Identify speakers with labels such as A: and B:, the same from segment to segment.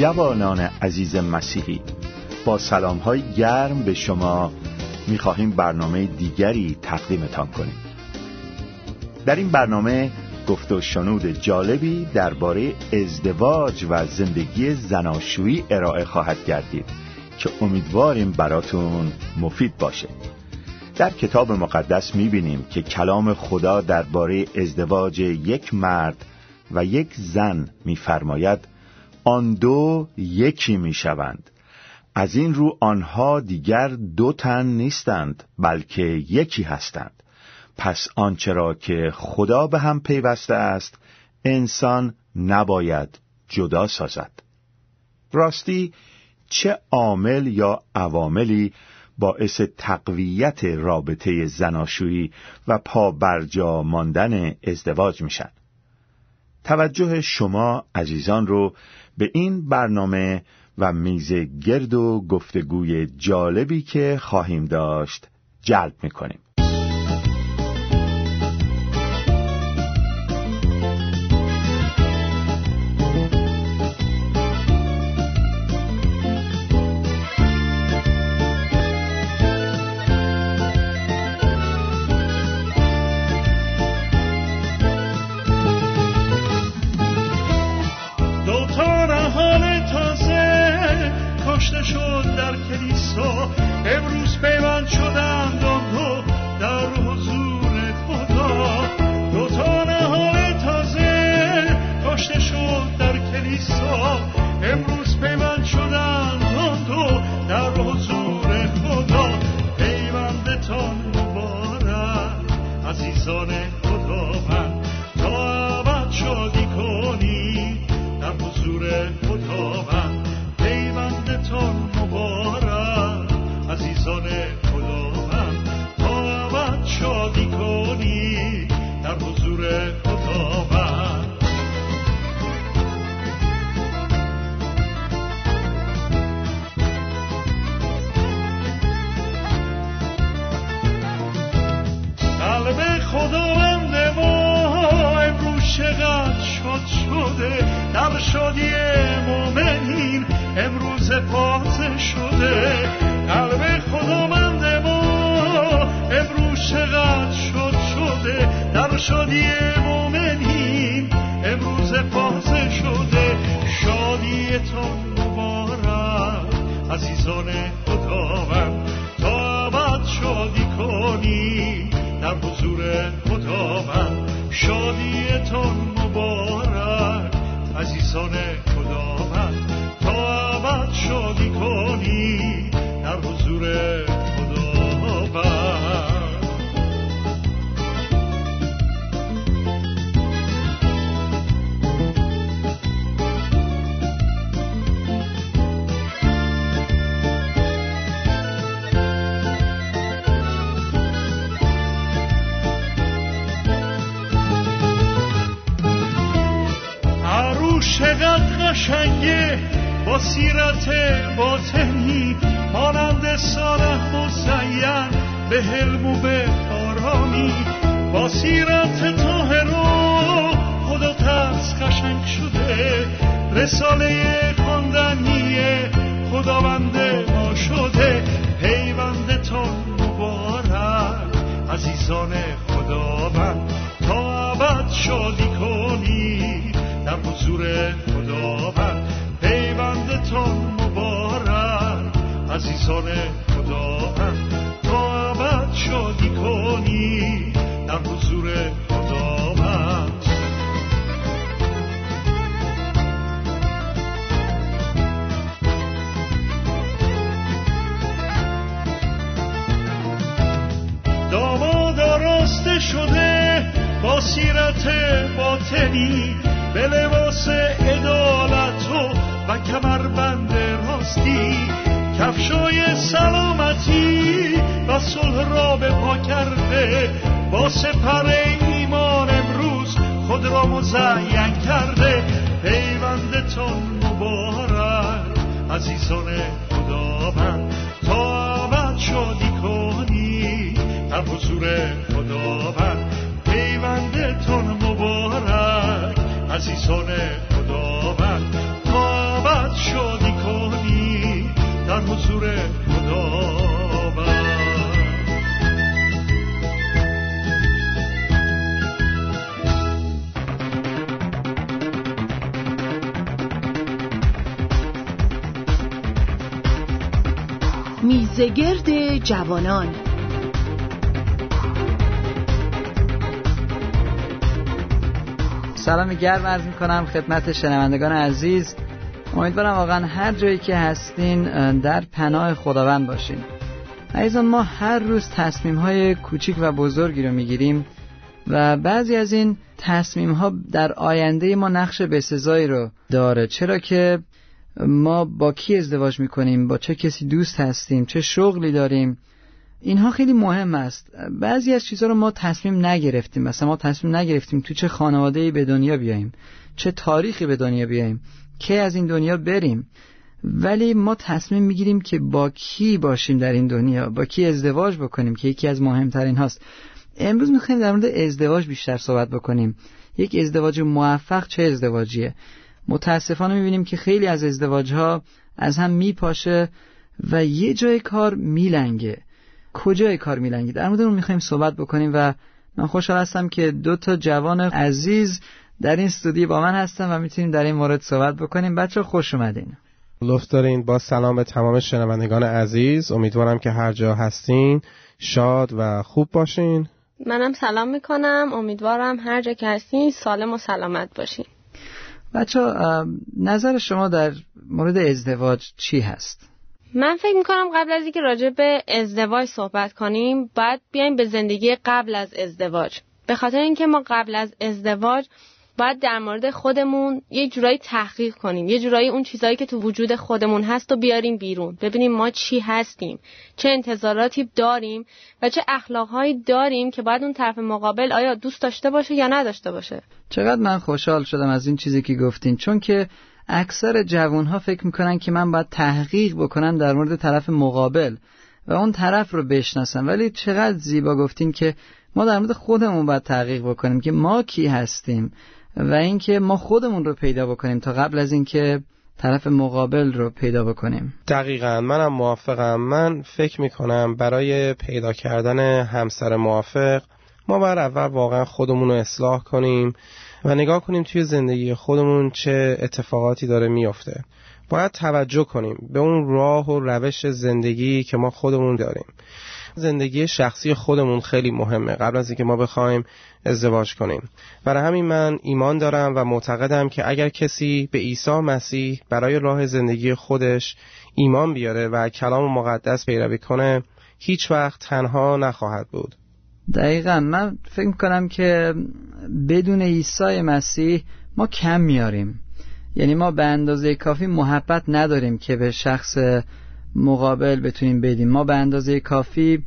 A: جوانان عزیز مسیحی با سلام های گرم به شما می‌خواهیم برنامه دیگری تقدیمتان کنیم. در این برنامه گفت و شنود جالبی درباره ازدواج و زندگی زناشویی ارائه خواهد گردید که امیدواریم براتون مفید باشه. در کتاب مقدس می‌بینیم که کلام خدا درباره ازدواج یک مرد و یک زن میفرماید آن دو یکی می‌شوند. از این رو آنها دیگر دو تن نیستند بلکه یکی هستند. پس آنچه را که خدا به هم پیوسته است انسان نباید جدا سازد. راستی چه عامل یا عواملی باعث تقویت رابطه زناشویی و پا برجا ماندن ازدواج میشن توجه شما عزیزان رو به این برنامه و میز گرد و گفتگوی جالبی که خواهیم داشت جلب می‌کنیم.
B: قشنگه با سیرت باطنی مانند سارح مزین به حلم و به آرامی. با سیرت تاهر خدا ترس قشنگ شده رساله خواندنی خداوند ما شده. پیوندتان مبارک عزیزان خداوند تا ابد شادی کنی. در حضور عزیزان خداوند. تا ابد شادی کنی در حضور خداوند. داماد راسته شده با سیرت باطنی. به کفشای سلامتی و صلح را به پا کرده. با سپر ایمان امروز خود را مزین کرده. پیوندتان مبارک عزیزان خداوند. تا ابد شادی کنی در حضور خداوند. پیوندتان مبارک عزیزان خداوند
C: میزگرد جوانان.
D: سلام گرم عرض می کنم خدمت شنوندگان عزیز. امیدوارم واقعا هر جایی که هستین در پناه خداوند باشین. عزیزان ما هر روز تصمیم های کوچیک و بزرگی رو می‌گیریم و بعضی از این تصمیم ها در آینده ما نقش بسزایی رو داره. چرا که ما با کی ازدواج می‌کنیم؟ با چه کسی دوست هستیم؟ چه شغلی داریم؟ اینها خیلی مهم است. بعضی از چیزها رو ما تصمیم نگرفتیم. مثلا ما تصمیم نگرفتیم تو چه خانواده به دنیا بیاییم چه تاریخی به دنیا بیاییم کی از این دنیا بریم. ولی ما تصمیم می‌گیریم که با کی باشیم در این دنیا با کی ازدواج بکنیم که یکی از مهمترین هاست. امروز می‌خوایم در مورد ازدواج بیشتر صحبت بکنیم. یک ازدواج موفق چه ازدواجیه؟ متاسفانه می‌بینیم که خیلی از ازدواج ها از هم میپاشه و یه جای کار میلنگه. کجای کار میلنگه؟ در مورد اون می‌خوایم صحبت بکنیم و من خوشحال هستم که دو تا جوان عزیز در این استودیو با من هستن و می‌تونیم در این مورد صحبت بکنیم. بچه خوش اومدین.
E: لطف دارین. با سلام به تمام شنوندگان عزیز. امیدوارم که هر جا هستین شاد و خوب باشین.
F: منم سلام می‌کنم. امیدوارم هر جا که هستین سالم و سلامت باشین.
D: بچه نظر شما در مورد ازدواج چی هست؟
F: من فکر می‌کنم قبل از اینکه راجع به ازدواج صحبت کنیم باید بیایم به زندگی قبل از ازدواج به خاطر اینکه ما قبل از ازدواج باید در مورد خودمون یه جورایی تحقیق کنیم. یه جورایی اون چیزایی که تو وجود خودمون هست و بیاریم بیرون. ببینیم ما چی هستیم. چه انتظاراتی داریم و چه اخلاقهایی داریم که باید اون طرف مقابل آیا دوست داشته باشه یا نداشته باشه.
D: چقدر من خوشحال شدم از این چیزی که گفتین. چون که اکثر جوان ها فکر می‌کنن که من باید تحقیق بکنم در مورد طرف مقابل و اون طرف رو بشناسم. ولی چقدر زیبا گفتین که ما در مورد خودمون باید تحقیق بکنیم که ما کی هستیم. و اینکه ما خودمون رو پیدا بکنیم تا قبل از اینکه طرف مقابل رو پیدا بکنیم.
E: دقیقا منم موافقم. من فکر می‌کنم برای پیدا کردن همسر موافق ما بر اول واقعا خودمون رو اصلاح کنیم و نگاه کنیم توی زندگی خودمون چه اتفاقاتی داره میافته. باید توجه کنیم به اون راه و روش زندگی که ما خودمون داریم. زندگی شخصی خودمون خیلی مهمه. قبل از اینکه ما بخوایم ازدواج کنیم. برای همین من ایمان دارم و معتقدم که اگر کسی به عیسی مسیح برای راه زندگی خودش ایمان بیاره و کلام مقدس پیروی کنه هیچ وقت تنها نخواهد بود.
D: دقیقا. من فکر کنم که بدون عیسی مسیح ما کم میاریم یعنی ما به اندازه کافی محبت نداریم که به شخص مقابل بتونیم بدیم. ما به اندازه کافی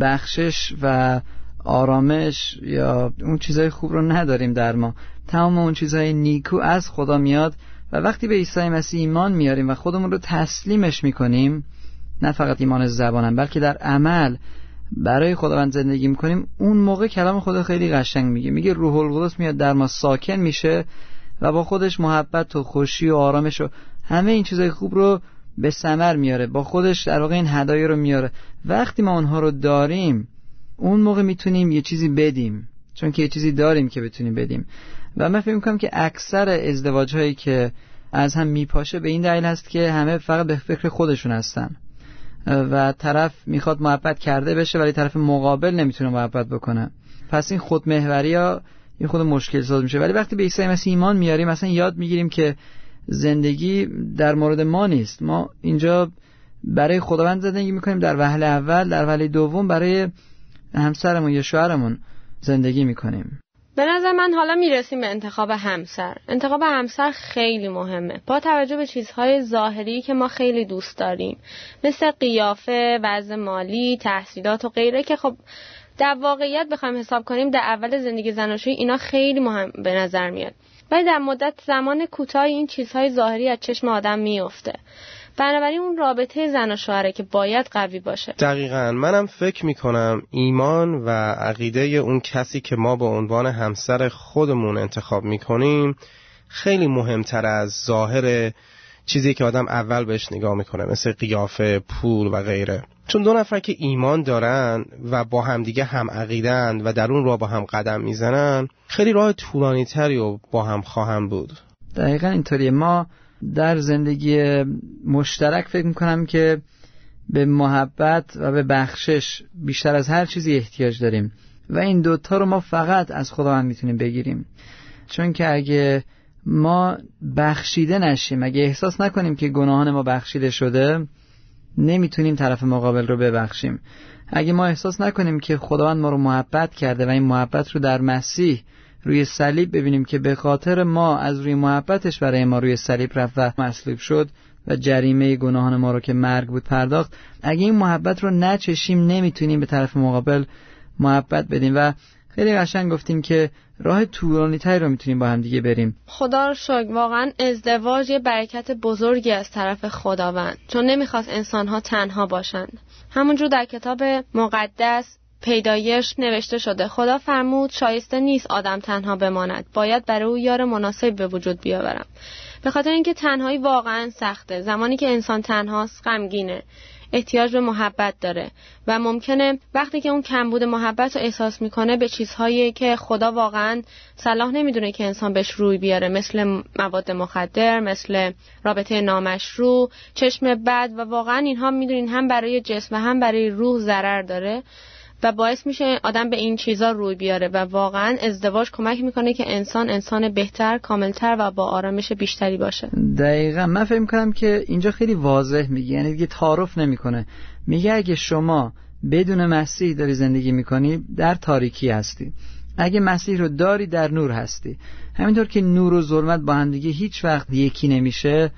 D: بخشش و آرامش یا اون چیزهای خوب رو نداریم در ما. تمام اون چیزهای نیکو از خدا میاد و وقتی به عیسی مسیح ایمان میاریم و خودمون رو تسلیمش می‌کنیم نه فقط ایمان زبانم بلکه در عمل برای خداوند زندگی می‌کنیم اون موقع کلام خدا خیلی قشنگ میگه. میگه روح القدس میاد در ما ساکن میشه و با خودش محبت و خوشی و آرامش و همه این چیزهای خوب رو به ثمر میاره با خودش در واقع این هدایه رو میاره. وقتی ما اونها رو داریم اون موقع می‌تونیم یه چیزی بدیم چون که یه چیزی داریم که بتونیم بدیم. و من فکر می‌کنم که اکثر ازدواج هایی که از هم میپاشه به این دلیل هست که همه فقط به فکر خودشون هستن. و طرف می‌خواد محبت کرده بشه ولی طرف مقابل نمی‌تونه محبت بکنه. پس این خودمهوری ها این خود مشکل ساز میشه. ولی وقتی به عیسی مسیح ایمان میاریم مثلا یاد می‌گیریم که زندگی در مورد ما نیست. ما اینجا برای خداوند زندگی می‌کنیم در وهله اول در وهله دوم برای همسرمون یا شوهرمون زندگی می‌کنیم.
F: به نظر من حالا می‌رسیم به انتخاب همسر. انتخاب همسر خیلی مهمه. با توجه به چیزهای ظاهری که ما خیلی دوست داریم. مثل قیافه وضع مالی تحصیلات و غیره که خب در واقعیت بخوایم حساب کنیم در اول زندگی زناشویی اینا خیلی مهم به نظر میاد. ولی در مدت زمان کوتاهی این چیزهای ظاهری از چشم آدم میفته بنابراین اون رابطه زن و شوهره که باید قوی باشه.
E: دقیقا. منم فکر می‌کنم ایمان و عقیده اون کسی که ما به عنوان همسر خودمون انتخاب می‌کنیم خیلی مهمتر از ظاهر چیزی که آدم اول بهش نگاه می‌کنه مثل قیافه پول و غیره. چون دو نفر که ایمان دارن و با همدیگه هم عقیدن و در اون راه با هم قدم می‌زنن خیلی راه طولانی تری و با هم خواهم بود.
D: دقیقا اینطوریه. ما در زندگی مشترک فکر می‌کنم که به محبت و به بخشش بیشتر از هر چیزی احتیاج داریم و این دوتا رو ما فقط از خداوند می‌تونیم بگیریم. چون که اگه ما بخشیده نشیم اگه احساس نکنیم که گناهان ما بخشیده شده نمی‌تونیم طرف مقابل رو ببخشیم. اگه ما احساس نکنیم که خداوند ما رو محبت کرده و این محبت رو در مسیح روی صلیب ببینیم که به خاطر ما از روی محبتش برای ما روی صلیب رفت و مصلوب شد و جریمه گناهان ما رو که مرگ بود پرداخت اگه این محبت رو نچشیم نمی‌تونیم به طرف مقابل محبت بدیم و خیلی قشنگ گفتیم که راه طولانی تری رو می‌تونیم با هم دیگه بریم.
F: خدا رو شکر واقعا ازدواج یه برکت بزرگی از طرف خداوند چون نمی‌خواست انسانها تنها باشند. همونجور در کتاب مقدس پیدایش نوشته شده خدا فرمود شایسته نیست آدم تنها بماند باید برای او یار مناسب به وجود بیاورم. به خاطر اینکه تنهایی واقعا سخته. زمانی که انسان تنهاست غمگینه. احتیاج به محبت داره و ممکنه وقتی که اون کمبود محبت رو احساس می‌کنه به چیزهایی که خدا واقعا صلاح نمی‌دونه که انسان بهش روی بیاره مثل مواد مخدر مثل رابطه نامشروع چشم بد و واقعا اینها می‌دونین هم برای جسم و هم برای روح ضرر داره. و باعث میشه آدم به این چیزا روی بیاره و واقعا ازدواج کمک می‌کنه که انسان انسان بهتر کاملتر و با آرامش بیشتری باشه.
D: دقیقا. من فکر کنم که اینجا خیلی واضح میگه یعنی دیگه تعارف نمی‌کنه. میگه اگه شما بدون مسیح داری زندگی می‌کنی در تاریکی هستی. اگه مسیح رو داری در نور هستی. همینطور که نور و ظلمت با هم دیگه هیچ وقت یکی نمیشه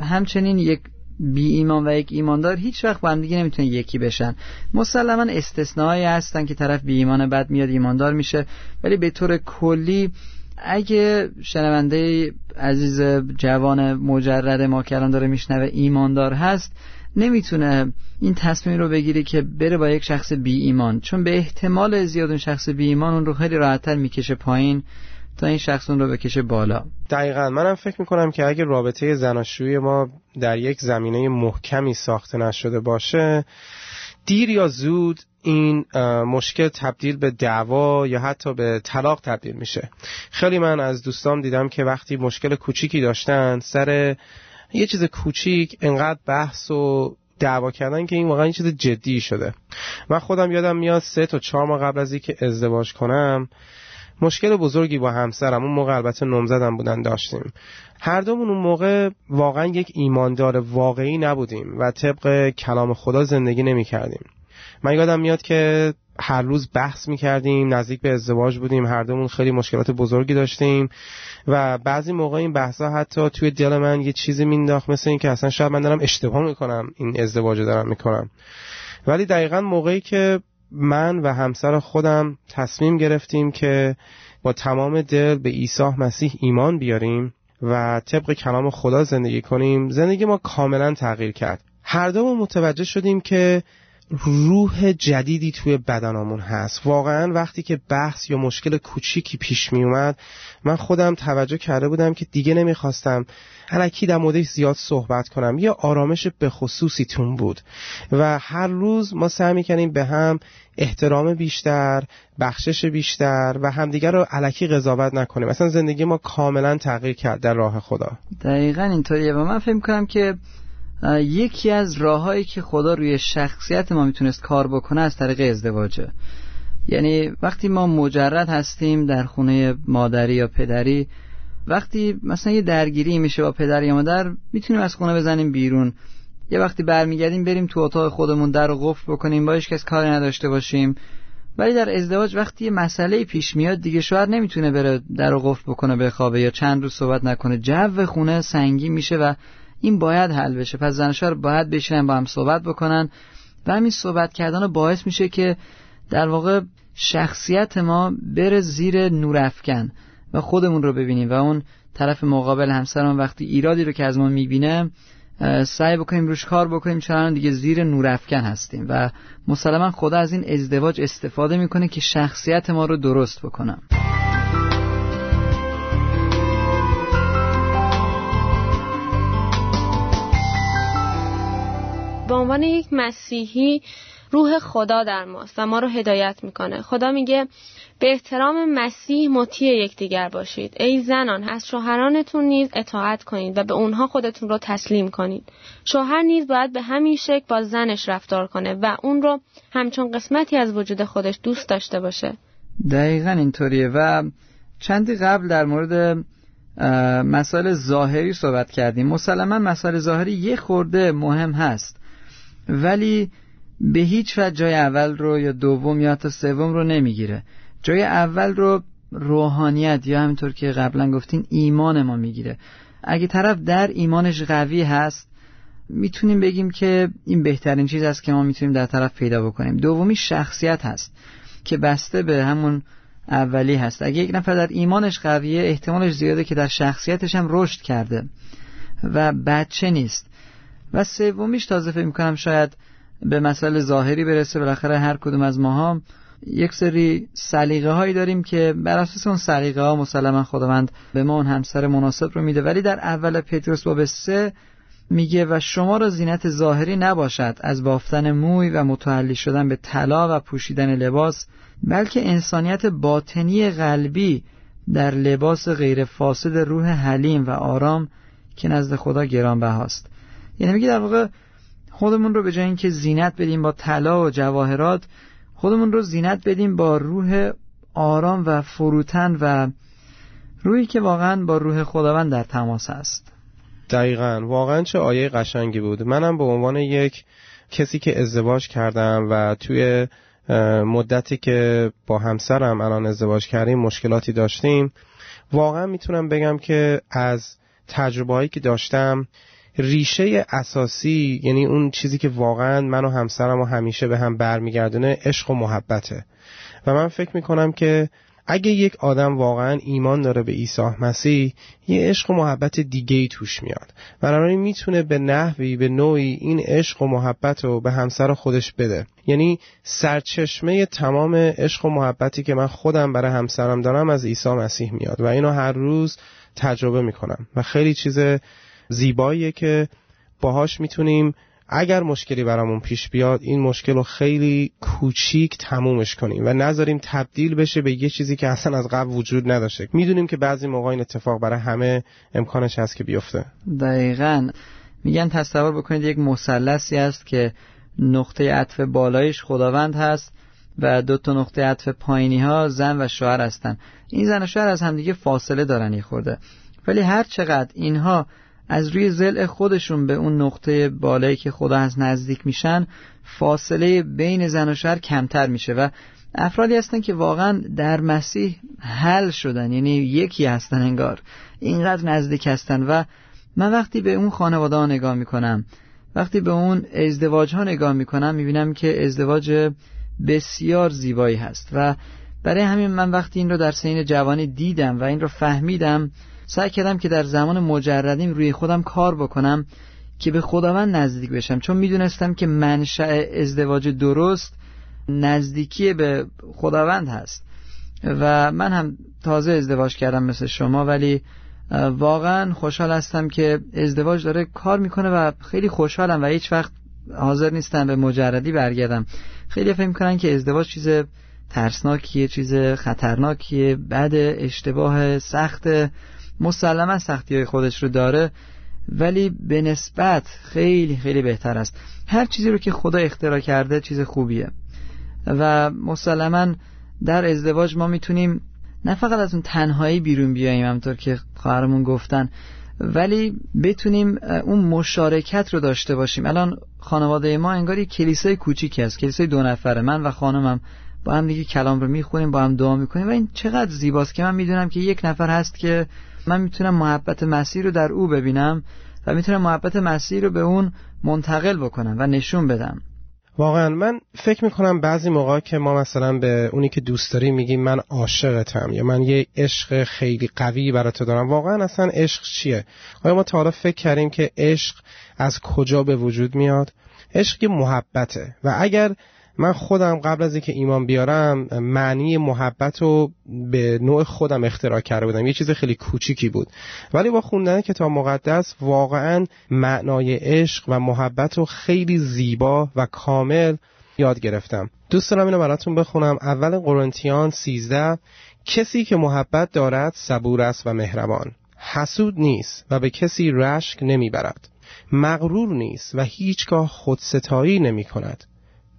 D: همچنین یک بی ایمان و یک ایماندار هیچ وقت با هم دیگه نمی‌تونه یکی بشن. مسلما استثنایی هستن که طرف بی ایمان بعد میاد ایماندار میشه. ولی به طور کلی اگه شنونده عزیز جوان مجرد ما که الان داره میشنوه ایماندار هست نمی‌تونه این تصمیم رو بگیره که بره با یک شخص بی ایمان. چون به احتمال زیاد اون شخص بی ایمان اون رو خیلی راحتتر می‌کشه پایین. تا این شخص اون رو بکشه بالا.
E: دقیقا. منم فکر می‌کنم که اگه رابطه زناشویی ما در یک زمینه محکمی ساخته نشده باشه دیر یا زود این مشکل تبدیل به دعوا یا حتی به طلاق تبدیل میشه. خیلی من از دوستام دیدم که وقتی مشکل کوچیکی داشتن سر یه چیز کوچیک انقدر بحث و دعوا کردن که این واقعا چیز جدی شده. من خودم یادم میاد سه تا چهار ماه قبل از اینکه ازدواج کنم مشکل بزرگی با همسرم اون موقع البته نمزدم بودن داشتیم. هر دومون اون موقع واقعا یک ایماندار واقعی نبودیم و طبق کلام خدا زندگی نمی کردیم من یادم میاد که هر روز بحث می کردیم نزدیک به ازدواج بودیم هر دومون خیلی مشکلات بزرگی داشتیم و بعضی موقع این بحثا حتی توی دل من یه چیزی مینداخت مثل این که اصلا شاید من دارم اشتباه می‌کنم این ازدواج دارم می‌کنم. ولی دقیقا موقعی که من و همسر خودم تصمیم گرفتیم که با تمام دل به عیسی مسیح ایمان بیاریم و طبق کلام خدا زندگی کنیم. زندگی ما کاملا تغییر کرد. هر دو متوجه شدیم که روح جدیدی توی بدنمون هست. واقعا وقتی که بحث یا مشکل کوچیکی پیش می اومد من خودم توجه کرده بودم که دیگه نمی‌خواستم علکی در موردش زیاد صحبت کنم. یه آرامش به خصوصی تون بود. و هر روز ما سعی می‌کنیم به هم احترام بیشتر بخشش بیشتر و همدیگر رو علکی قضاوت نکنیم. مثلا زندگی ما کاملا تغییر کرد در راه خدا.
D: دقیقا اینطوریه. و من فکر کنم که یکی از راههایی که خدا روی شخصیت ما می‌تونست کار بکنه از طریق ازدواجه. یعنی وقتی ما مجرد هستیم در خونه مادری یا پدری وقتی مثلا یه درگیری میشه با پدر یا مادر می‌تونیم از خونه بزنیم بیرون. یه وقتی برمیگردیم بریم تو اتاق خودمون در رو قفل بکنیم با هیچ کس کاری نداشته باشیم. ولی در ازدواج وقتی یه مسئله پیش میاد دیگه شوهر نمی‌تونه بره در رو قفل بکنه بخوابه یا چند روز صحبت نکنه. جو خونه سنگین میشه و این باید حل بشه. پس زن شوهر باید بشینن با هم صحبت بکنن. و همین صحبت کردن باعث میشه که در واقع شخصیت ما بره زیر نورافکن و خودمون رو ببینیم. و اون طرف مقابل همسرمون وقتی ایرادی رو که از ما می‌بینه سعی بکنیم روش کار بکنیم. چون دیگه زیر نورافکن هستیم. و مسلما خدا از این ازدواج استفاده می‌کنه که شخصیت ما رو درست بکنم.
F: عنوان یک مسیحی روح خدا در ماست و ما رو هدایت می‌کنه. خدا میگه به احترام مسیح مطیع یکدیگر باشید. ای زنان از شوهرانتون نیز اطاعت کنید و به اونها خودتون رو تسلیم کنید. شوهر نیز باید به همین شکل با زنش رفتار کنه و اون رو همچون قسمتی از وجود خودش دوست داشته باشه.
D: دقیقا اینطوریه و چندی قبل در مورد مسائل ظاهری صحبت کردیم. مسلما مسائل ظاهری یه خورده مهم هست. ولی به هیچ وجه جای اول رو یا دوم یا تا سوم رو نمی‌گیره. جای اول رو روحانیت یا همینطور که قبلا گفتین ایمان ما می‌گیره. اگه طرف در ایمانش قوی هست می‌تونیم بگیم که این بهترین چیز است که ما می‌تونیم در طرف پیدا بکنیم. دومی شخصیت هست که بسته به همون اولی هست. اگه یک نفر در ایمانش قویه احتمالش زیاده که در شخصیتش هم رشد کرده و بچه نیست. و سومیش تازه فکر می‌کنم شاید به مسئله ظاهری برسه بالاخره هر کدوم از ماها یک سری سلیقه هایی داریم که بر اساس اون سلیقه ها مسلما خداوند به ما اون همسر مناسب رو میده. ولی در اول پتروس باب سه میگه و شما را زینت ظاهری نباشد از بافتن موی و متعلی شدن به طلا و پوشیدن لباس بلکه انسانیت باطنی قلبی در لباس غیر فاسد روح حلیم و آرام که نزد خدا گرانبهاست یعنی میگه در واقع خودمون رو به جای اینکه زینت بدیم با طلا و جواهرات خودمون رو زینت بدیم با روح آرام و فروتن و روحی که واقعا با روح خداوند در تماس است
E: دقیقا. واقعا چه آیه قشنگی بود. منم به عنوان یک کسی که ازدواج کردم و توی مدتی که با همسرم الان ازدواج کردیم مشکلاتی داشتیم واقعا می‌تونم بگم که از تجربه که داشتم ریشه اساسی یعنی اون چیزی که واقعا من و همسرم و همیشه به هم برمیگردونه عشق و محبته. و من فکر می‌کنم که اگه یک آدم واقعا ایمان داره به عیسی مسیح یه عشق و محبت دیگه ای توش میاد. بنابراین می‌تونه به نحوی به نوعی این عشق و محبت رو به همسر خودش بده. یعنی سرچشمه تمام عشق و محبتی که من خودم برای همسرم دارم از عیسی مسیح میاد. و اینو هر روز تجربه می‌کنم. و خیلی چیز زیباییه که باهاش می‌تونیم اگر مشکلی برامون پیش بیاد این مشکل رو خیلی کوچیک تمومش کنیم و نذاریم تبدیل بشه به یه چیزی که اصلا از قبل وجود نداشته. می‌دونیم که بعضی موقع این اتفاق برای همه امکانش هست که بیفته.
D: دقیقا. میگن تصور بکنید یک مثلثی است که نقطه عطف بالایش خداوند هست و دو تا نقطه عطف پایینی ها زن و شوهر هستن. این زن و شوهر از همدیگه فاصله دارن یه خورده. ولی هر چقدر اینها از روی زل خودشون به اون نقطه بالایی که خدا هست نزدیک میشن فاصله بین زن و شوهر کمتر میشه و افرادی هستن که واقعا در مسیح حل شدن یعنی یکی هستن انگار اینقدر نزدیک هستن و من وقتی به اون خانواده ها نگاه می‌کنم وقتی به اون ازدواج ها نگاه می‌کنم می‌بینم که ازدواج بسیار زیبایی هست و برای همین من وقتی این رو در سین جوانی دیدم و این رو فهمیدم سعی کردم که در زمان مجردیم روی خودم کار بکنم که به خداوند نزدیک بشم. چون می‌دونستم که منشأ ازدواج درست نزدیکی به خداوند هست. و من هم تازه ازدواج کردم مثل شما ولی واقعا خوشحال هستم که ازدواج داره کار می‌کنه و خیلی خوشحالم و هیچ وقت حاضر نیستم به مجردی برگردم. خیلی فهم کنن که ازدواج چیز ترسناکیه چیز خطرناکیه بد اشتباه سخت. مسلما سختی های خودش رو داره ولی به نسبت خیلی خیلی بهتر است. هر چیزی رو که خدا اختراع کرده چیز خوبیه. و مسلما در ازدواج ما می‌تونیم نه فقط از اون تنهایی بیرون بیاییم همطور که خواهرمون گفتن ولی بتونیم اون مشارکت رو داشته باشیم. الان خانواده ما انگار یک کلیسای کوچیکی است کلیسای دو نفره من و خانمم. با هم دیگه کلام رو می‌خونیم با هم دعا می‌کنیم. و این چقدر زیباست که من می‌دونم که یک نفر هست که من می‌تونم محبت مسیح رو در او ببینم و می‌تونم محبت مسیح رو به اون منتقل بکنم و نشون بدم.
E: واقعا من فکر می‌کنم بعضی موقع که ما مثلا به اونی که دوست داری میگیم من عاشقتم یا من یه عشق خیلی قوی برای تو دارم واقعا اصلا عشق چیه؟ آیا ما تا حالا فکر کردیم که عشق از کجا به وجود میاد؟ عشق محبته و اگر من خودم قبل از اینکه ایمان بیارم معنی محبت رو به نوع خودم اختراع کرده بودم. یه چیز خیلی کوچیکی بود. ولی با خوندن کتاب مقدس واقعا معنای عشق و محبت رو خیلی زیبا و کامل یاد گرفتم. دوست دارم اینو براتون بخونم. اول قرنتیان 13 کسی که محبت دارد صبور است و مهربان حسود نیست و به کسی رشک نمی‌برد مغرور نیست و هیچگاه خودستایی نمی کند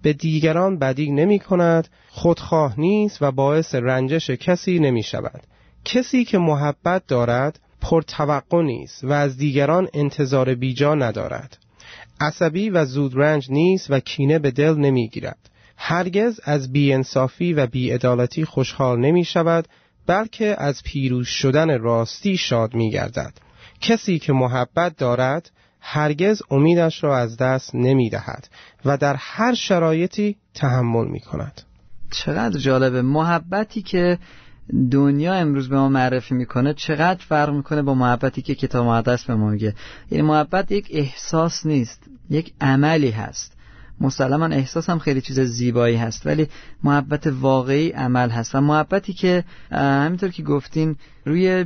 E: به دیگران بدی نمی کند خودخواه نیست و باعث رنجش کسی نمی شود. کسی که محبت دارد پرتوقع نیست و از دیگران انتظار بیجا ندارد. عصبی و زود رنج نیست و کینه به دل نمی گیرد. هرگز از بیانصافی و بیعدالتی خوشحال نمی شود بلکه از پیروز شدن راستی شاد می گردد. کسی که محبت دارد هرگز امیدش را از دست نمی دهد و در هر شرایطی تحمل می کند
D: چقدر جالبه محبتی که دنیا امروز به ما معرفی می‌کنه چقدر فرق می‌کنه با محبتی که کتاب مقدس به ما میگه. این محبت یک احساس نیست یک عملی هست. مسلما احساس هم خیلی چیز زیبایی هست ولی محبت واقعی عمل هست. و محبتی که همینطور که گفتین روی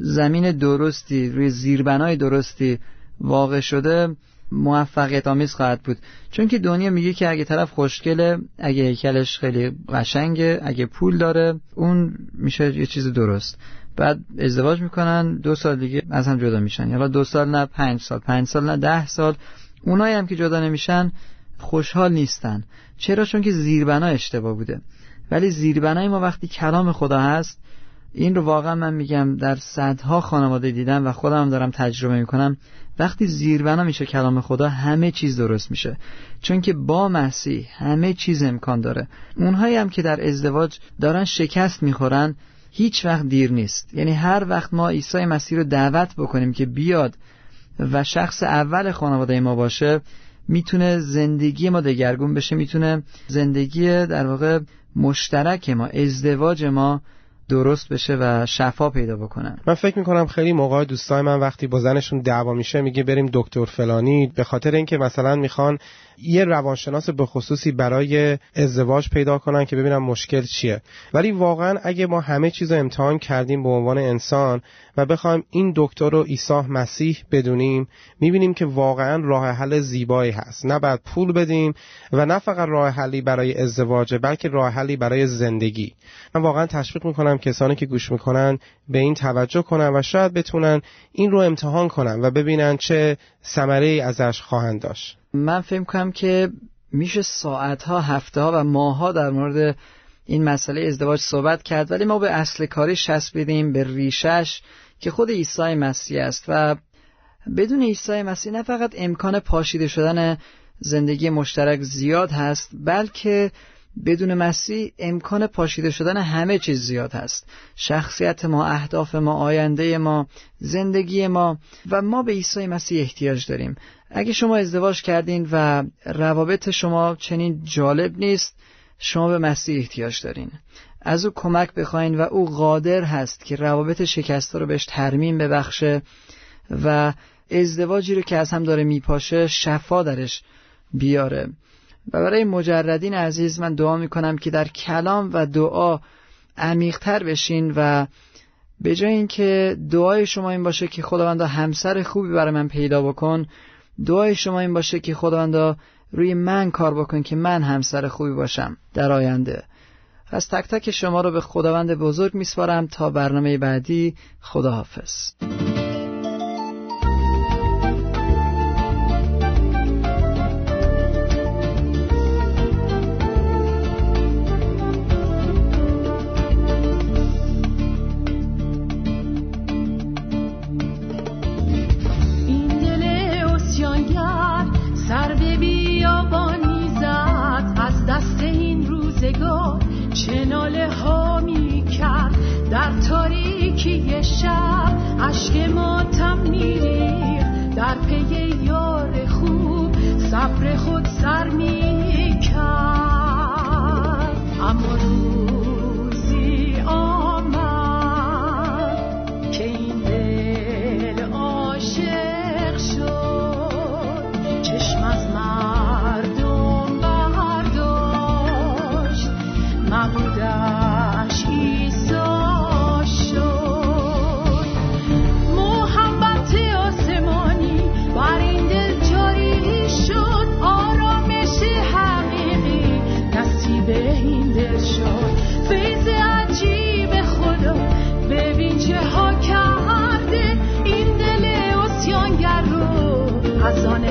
D: زمین درستی روی زیربنای درستی واقع شده موفقیت آمیز خواهد بود. چون که دنیا میگه که اگه طرف خوشگله اگه هیکلش خیلی قشنگه اگه پول داره اون میشه یه چیز درست. بعد ازدواج می‌کنن دو سال دیگه از هم جدا میشن. یا دو سال نه پنج سال پنج سال نه ده سال. اونایی هم که جدا نمیشن خوشحال نیستن. چرا؟ چون که زیربنا اشتباه بوده. ولی زیربنای ما وقتی کلام خدا هست این رو واقعا من میگم در صدها خانواده دیدم و خودم هم دارم تجربه می‌کنم. وقتی زیربنا میشه کلام خدا همه چیز درست میشه. چون که با مسیح همه چیز امکان داره. اونهایی هم که در ازدواج دارن شکست می‌خورن هیچ وقت دیر نیست. یعنی هر وقت ما عیسی مسیح رو دعوت بکنیم که بیاد و شخص اول خانواده ما باشه می‌تونه زندگی ما دگرگون بشه می‌تونه زندگی در واقع مشترک ما ازدواج ما درست بشه و شفا پیدا بکنن.
E: من فکر می‌کنم خیلی موقع دوستای من وقتی با زنشون دعوا میشه میگه بریم دکتر فلانی به خاطر اینکه مثلا می‌خوان یه روانشناس به خصوصی برای ازدواج پیدا کنن که ببینن مشکل چیه. ولی واقعا اگه ما همه چیز رو امتحان کردیم به عنوان انسان و بخوایم این دکتر رو عیسی مسیح بدونیم می‌بینیم که واقعا راه حل زیبایی هست. نه بعد پول بدیم و نه فقط راه حلی برای ازدواج بلکه راه حلی برای زندگی. من واقعا تشویق می‌کنم کسانی که گوش می‌کنن به این توجه کنن و شاید بتونن این رو امتحان کنن و ببینن چه ثمره ازش خواهند داشت.
D: من فکر کنم که میشه ساعتها هفته ها و ماها در مورد این مسئله ازدواج صحبت کرد ولی ما به اصل کاری بدیم به ریشش که خود عیسی مسیح است. و بدون عیسی مسیح نه فقط امکان پاشیده شدن زندگی مشترک زیاد هست بلکه بدون مسیح امکان پاشیده شدن همه چیز زیاد هست. شخصیت ما اهداف ما آینده ما زندگی ما. و ما به عیسی مسیح احتیاج داریم. اگه شما ازدواج کردین و روابط شما چنین جالب نیست شما به مسیح احتیاج دارین. از او کمک بخواین و او قادر هست که روابط شکسته رو بهش ترمیم ببخشه و ازدواجی رو که از هم داره میپاشه شفا درش بیاره. و برای مجردین عزیز من دعا می‌کنم که در کلام و دعا عمیقتر بشین و به جای اینکه دعای شما این باشه که خداوندا همسر خوبی برای من پیدا بکن دعای شما این باشه که خداوندا روی من کار بکن که من همسر خوبی باشم در آینده. از تک تک شما رو به خداوند بزرگ میسپارم تا برنامه بعدی خداحافظ.
C: اشک ماتم میریخ در پی یار خوب صبر خود سر می‌کرد. اما رو از آن